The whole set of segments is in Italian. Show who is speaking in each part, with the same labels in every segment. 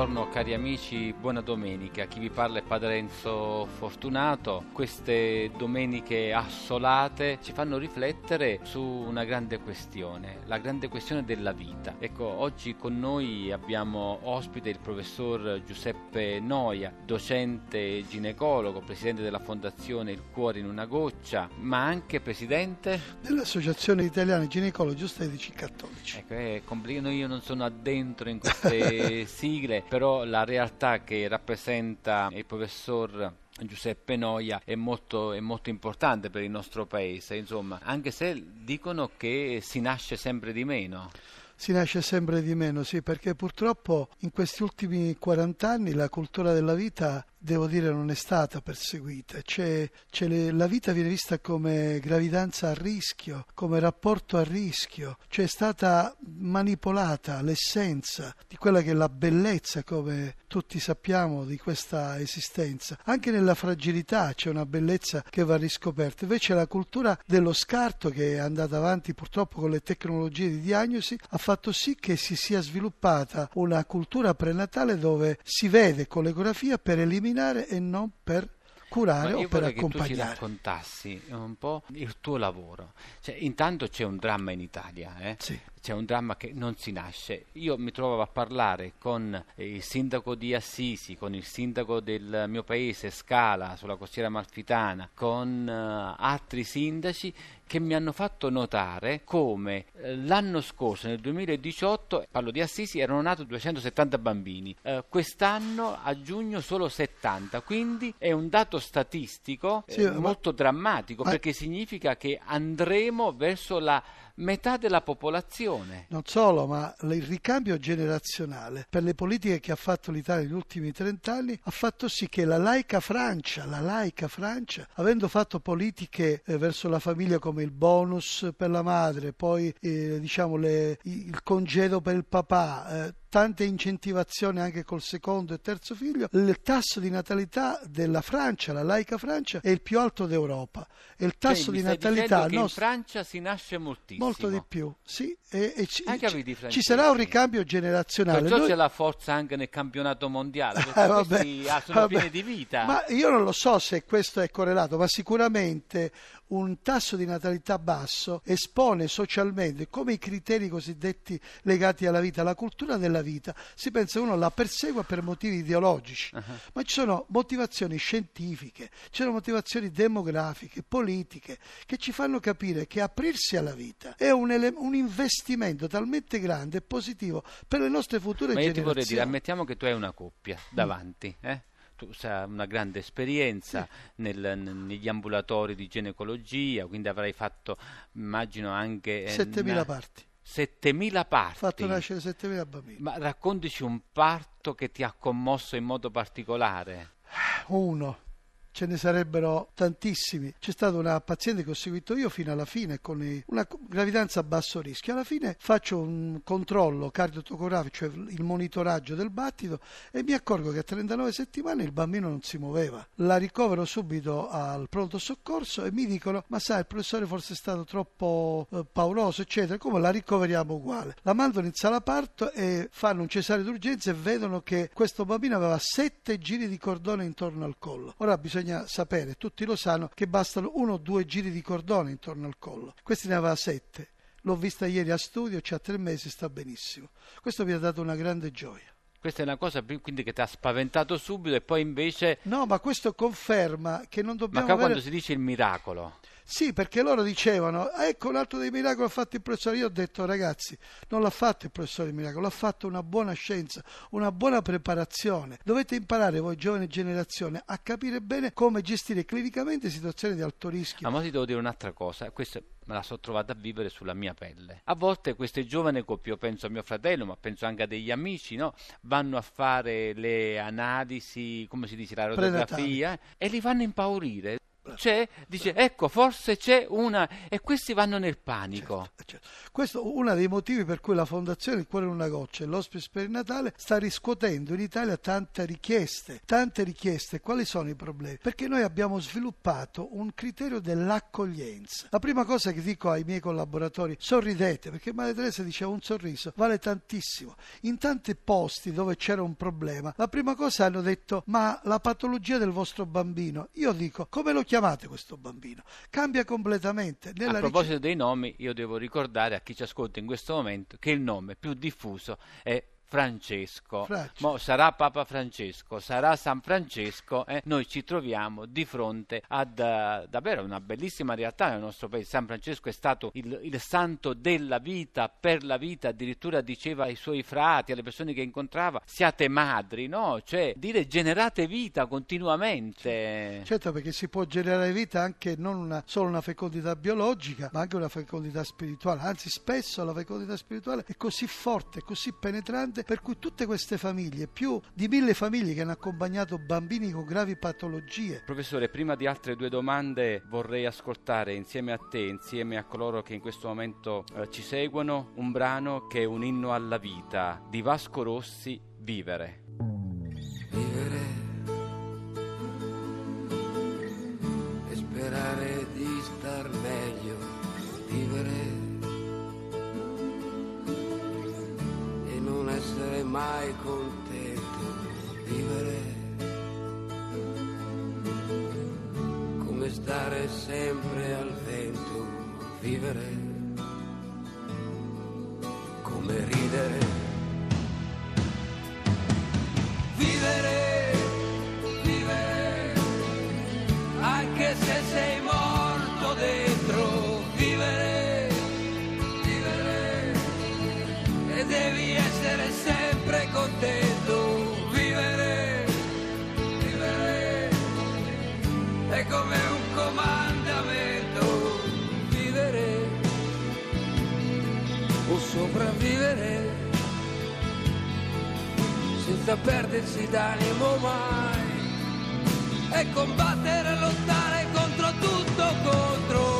Speaker 1: Buongiorno cari amici, buona domenica. Chi vi parla è Padre Enzo Fortunato. Queste domeniche assolate ci fanno riflettere su una grande questione, la grande questione della vita. Ecco, oggi con noi abbiamo ospite il professor Giuseppe Noia, docente ginecologo, presidente della Fondazione Il Cuore in una goccia, ma anche presidente
Speaker 2: dell'Associazione Italiana Ginecologi Ostetici Cattolici.
Speaker 1: Ecco, è complicato, io non sono addentro in queste sigle, però la realtà che rappresenta il professor Giuseppe Noia è molto, è molto, importante per il nostro paese, insomma, anche se dicono che si nasce sempre di meno.
Speaker 2: Si nasce sempre di meno, sì, perché purtroppo in questi ultimi 40 anni la cultura della vita devo dire non è stata perseguita, c'è, c'è le, la vita viene vista come gravidanza a rischio, come rapporto a rischio, cioè è stata manipolata l'essenza di quella che è la bellezza, come tutti sappiamo, di questa esistenza. Anche nella fragilità c'è una bellezza che va riscoperta, invece la cultura dello scarto che è andata avanti purtroppo con le tecnologie di diagnosi ha fatto sì che si sia sviluppata una cultura prenatale dove si vede con l'ecografia per eliminare eliminare e non per curare o per accompagnare.
Speaker 1: Io vorrei che tu ci raccontassi un po' il tuo lavoro. Cioè, intanto c'è un dramma in Italia, eh?
Speaker 2: sì.
Speaker 1: c'è un dramma che non si nasce. Io mi trovavo a parlare con il sindaco di Assisi, con il sindaco del mio paese, Scala, sulla costiera malfitana, con uh, altri sindaci che mi hanno fatto notare come eh, l'anno scorso, nel 2018, parlo di Assisi, erano nati 270 bambini, eh, quest'anno a giugno solo 70, quindi è un dato statistico eh, sì, molto ma... drammatico ma... perché significa che andremo verso la metà della popolazione.
Speaker 2: Non solo, ma il ricambio generazionale per le politiche che ha fatto l'Italia negli ultimi 30 anni ha fatto sì che la laica Francia, la laica Francia, avendo fatto politiche eh, verso la famiglia come il bonus per la madre, poi eh, diciamo le, il congedo per il papà, eh, tante incentivazioni anche col secondo e terzo figlio, il tasso di natalità della Francia, la laica Francia, è il più alto d'Europa. E il tasso
Speaker 1: cioè,
Speaker 2: di natalità
Speaker 1: che nostro... in Francia si nasce moltissimo.
Speaker 2: Molto di più, sì. E, e ci, ci, sarà un ricambio generazionale.
Speaker 1: Perciò Noi... c'è la forza anche nel campionato mondiale, perché eh, vabbè, ah, sono vabbè. pieni di vita.
Speaker 2: Ma io non lo so se questo è correlato, ma sicuramente un tasso di natalità basso espone socialmente come i criteri cosiddetti legati alla vita, la cultura della vita. Si pensa che uno la persegua per motivi ideologici, uh-huh. ma ci sono motivazioni scientifiche, ci sono motivazioni demografiche, politiche, che ci fanno capire che aprirsi alla vita è un, ele- un investimento talmente grande e positivo per le nostre future
Speaker 1: ma
Speaker 2: generazioni.
Speaker 1: Ma io ti vorrei dire, ammettiamo che tu hai una coppia davanti, eh? tu hai una grande esperienza sì. nel, negli ambulatori di ginecologia, quindi avrai fatto, immagino, anche...
Speaker 2: 7.000 eh, parti.
Speaker 1: 7.000 parti.
Speaker 2: Fatto nascere 7.000 bambini.
Speaker 1: Ma raccontici un parto che ti ha commosso in modo particolare.
Speaker 2: Uno ce ne sarebbero tantissimi. C'è stata una paziente che ho seguito io fino alla fine con una gravidanza a basso rischio. Alla fine faccio un controllo cardiotocografico, cioè il monitoraggio del battito e mi accorgo che a 39 settimane il bambino non si muoveva. La ricovero subito al pronto soccorso e mi dicono "Ma sai, il professore forse è stato troppo eh, pauroso, eccetera". Come la ricoveriamo uguale? La mandano in sala parto e fanno un cesareo d'urgenza e vedono che questo bambino aveva sette giri di cordone intorno al collo. Ora bisogna bisogna sapere, tutti lo sanno, che bastano uno o due giri di cordone intorno al collo. Questi ne aveva sette. L'ho vista ieri a studio, c'ha tre mesi, sta benissimo. Questo mi ha dato una grande gioia.
Speaker 1: Questa è una cosa quindi che ti ha spaventato subito e poi invece...
Speaker 2: No, ma questo conferma che non dobbiamo...
Speaker 1: Ma
Speaker 2: avere...
Speaker 1: quando si dice il miracolo...
Speaker 2: Sì, perché loro dicevano, ecco un altro dei miracoli ha fatto il professore. Io ho detto, ragazzi, non l'ha fatto il professore il miracolo, l'ha fatto una buona scienza, una buona preparazione. Dovete imparare voi, giovane generazione, a capire bene come gestire clinicamente situazioni di alto rischio.
Speaker 1: Ma ti devo dire un'altra cosa, questa me la sono trovata a vivere sulla mia pelle. A volte queste giovani coppie, io penso a mio fratello, ma penso anche a degli amici, no? vanno a fare le analisi, come si dice, la radiografia, e li vanno a impaurire c'è, dice ecco forse c'è una e questi vanno nel panico.
Speaker 2: Certo, certo. Questo è uno dei motivi per cui la Fondazione Il Cuore in una Goccia e l'Ospice per il Natale sta riscuotendo in Italia tante richieste. Tante richieste. Quali sono i problemi? Perché noi abbiamo sviluppato un criterio dell'accoglienza. La prima cosa che dico ai miei collaboratori, sorridete, perché Maria Teresa diceva un sorriso vale tantissimo. In tanti posti dove c'era un problema, la prima cosa hanno detto ma la patologia del vostro bambino. Io dico come lo chiamate questo bambino? Cambia completamente.
Speaker 1: Nella a proposito ric- dei nomi, io devo ricordare a chi ci ascolta in questo momento che il nome più diffuso è Francesco. Sarà Papa Francesco, sarà San Francesco, eh? noi ci troviamo di fronte ad uh, davvero una bellissima realtà nel nostro paese. San Francesco è stato il, il, santo della vita, per la vita, addirittura diceva ai suoi frati, alle persone che incontrava, siate madri, no? Cioè dire generate vita continuamente.
Speaker 2: Certo, perché si può generare vita anche non una, solo una fecondità biologica, ma anche una fecondità spirituale. Anzi, spesso la fecondità spirituale è così forte, così penetrante succede, per cui tutte queste famiglie, più di mille famiglie che hanno accompagnato bambini con gravi patologie.
Speaker 1: Professore, prima di altre due domande vorrei ascoltare insieme a te, insieme a coloro che in questo momento eh, ci seguono, un brano che è un inno alla vita di Vasco Rossi. Vivere
Speaker 3: mai contento, vivere. Come stare sempre al vento, vivere sopravvivere senza perdersi d'animo mai e combattere, lottare contro tutto, contro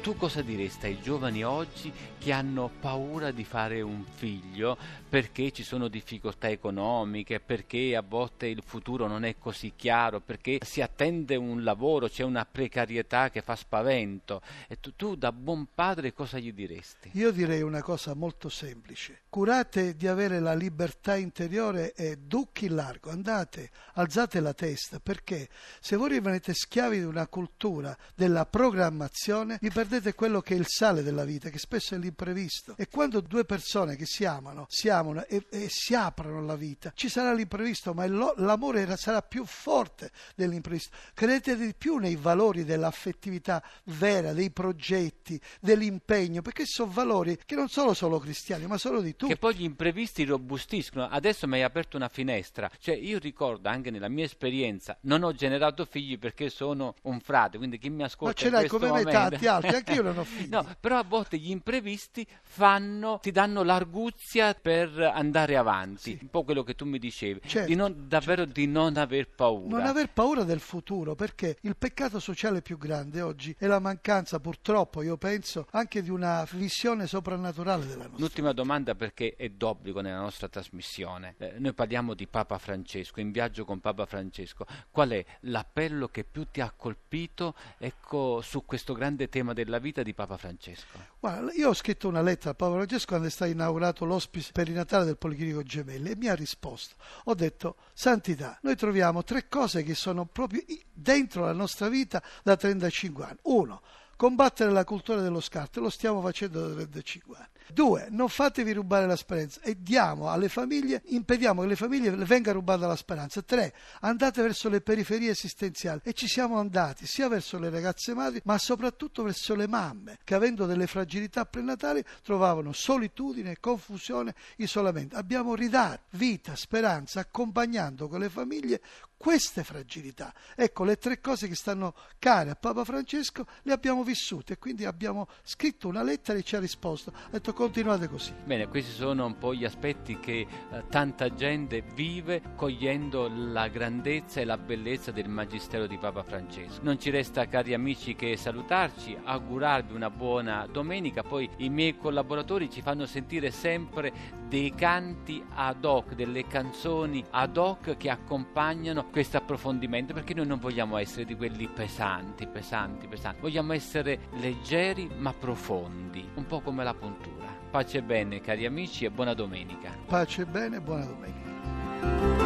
Speaker 1: tu cosa diresti ai giovani oggi che hanno paura di fare un figlio perché ci sono difficoltà economiche, perché a volte il futuro non è così chiaro, perché si attende un lavoro, c'è una precarietà che fa spavento. E tu, tu da buon padre cosa gli diresti?
Speaker 2: Io direi una cosa molto semplice. Curate di avere la libertà interiore e ducchi largo, andate, alzate la testa, perché se voi rimanete schiavi di una cultura della programmazione, vi perdete vedete quello che è il sale della vita, che spesso è l'imprevisto. E quando due persone che si amano, si amano e, e si aprono alla vita, ci sarà l'imprevisto, ma lo, l'amore sarà più forte dell'imprevisto. Credete di più nei valori dell'affettività vera, dei progetti, dell'impegno, perché sono valori che non sono solo cristiani, ma sono di tutti.
Speaker 1: Che poi gli imprevisti robustiscono. Adesso mi hai aperto una finestra. Cioè, io ricordo anche nella mia esperienza, non ho generato figli perché sono un frate, quindi chi mi ascolta
Speaker 2: ma ce l'hai come me tanti altri, anche io non ho figli.
Speaker 1: No, però a volte gli imprevisti fanno, ti danno l'arguzia per andare avanti. Sì. Un po' quello che tu mi dicevi. Certo, di non, davvero certo. di non aver paura.
Speaker 2: Non aver paura del futuro, perché il peccato sociale più grande oggi è la mancanza, purtroppo, io penso, anche di una visione soprannaturale della nostra
Speaker 1: L'ultima domanda perché è d'obbligo nella nostra trasmissione. Eh, noi parliamo di Papa Francesco, in viaggio con Papa Francesco. Qual è l'appello che più ti ha colpito ecco, su questo grande tema della la vita di Papa Francesco?
Speaker 2: Guarda, io ho scritto una lettera a Papa Francesco quando è stato inaugurato l'ospice per il Natale del Policlinico Gemelli e mi ha risposto. Ho detto, Santità, noi troviamo tre cose che sono proprio dentro la nostra vita da 35 anni. Uno, combattere la cultura dello scarto, lo stiamo facendo da 35 anni. Due, non fatevi rubare la speranza e diamo alle famiglie, impediamo che le famiglie venga rubata la speranza. Tre, andate verso le periferie esistenziali e ci siamo andati sia verso le ragazze madri ma soprattutto verso le mamme che avendo delle fragilità prenatali trovavano solitudine, confusione, isolamento. Abbiamo ridato vita, speranza, accompagnando con le famiglie queste fragilità. Ecco, le tre cose che stanno care a Papa Francesco le abbiamo vissute e quindi abbiamo scritto una lettera e ci ha risposto. Ha detto continuate così.
Speaker 1: Bene, questi sono un po' gli aspetti che eh, tanta gente vive cogliendo la grandezza e la bellezza del Magistero di Papa Francesco. Non ci resta, cari amici, che salutarci, augurarvi una buona domenica. Poi i miei collaboratori ci fanno sentire sempre dei canti ad hoc, delle canzoni ad hoc che accompagnano questo approfondimento perché noi non vogliamo essere di quelli pesanti, pesanti, pesanti, vogliamo essere leggeri ma profondi, un po' come la puntura. Pace e bene cari amici e buona domenica.
Speaker 2: Pace e bene, buona domenica.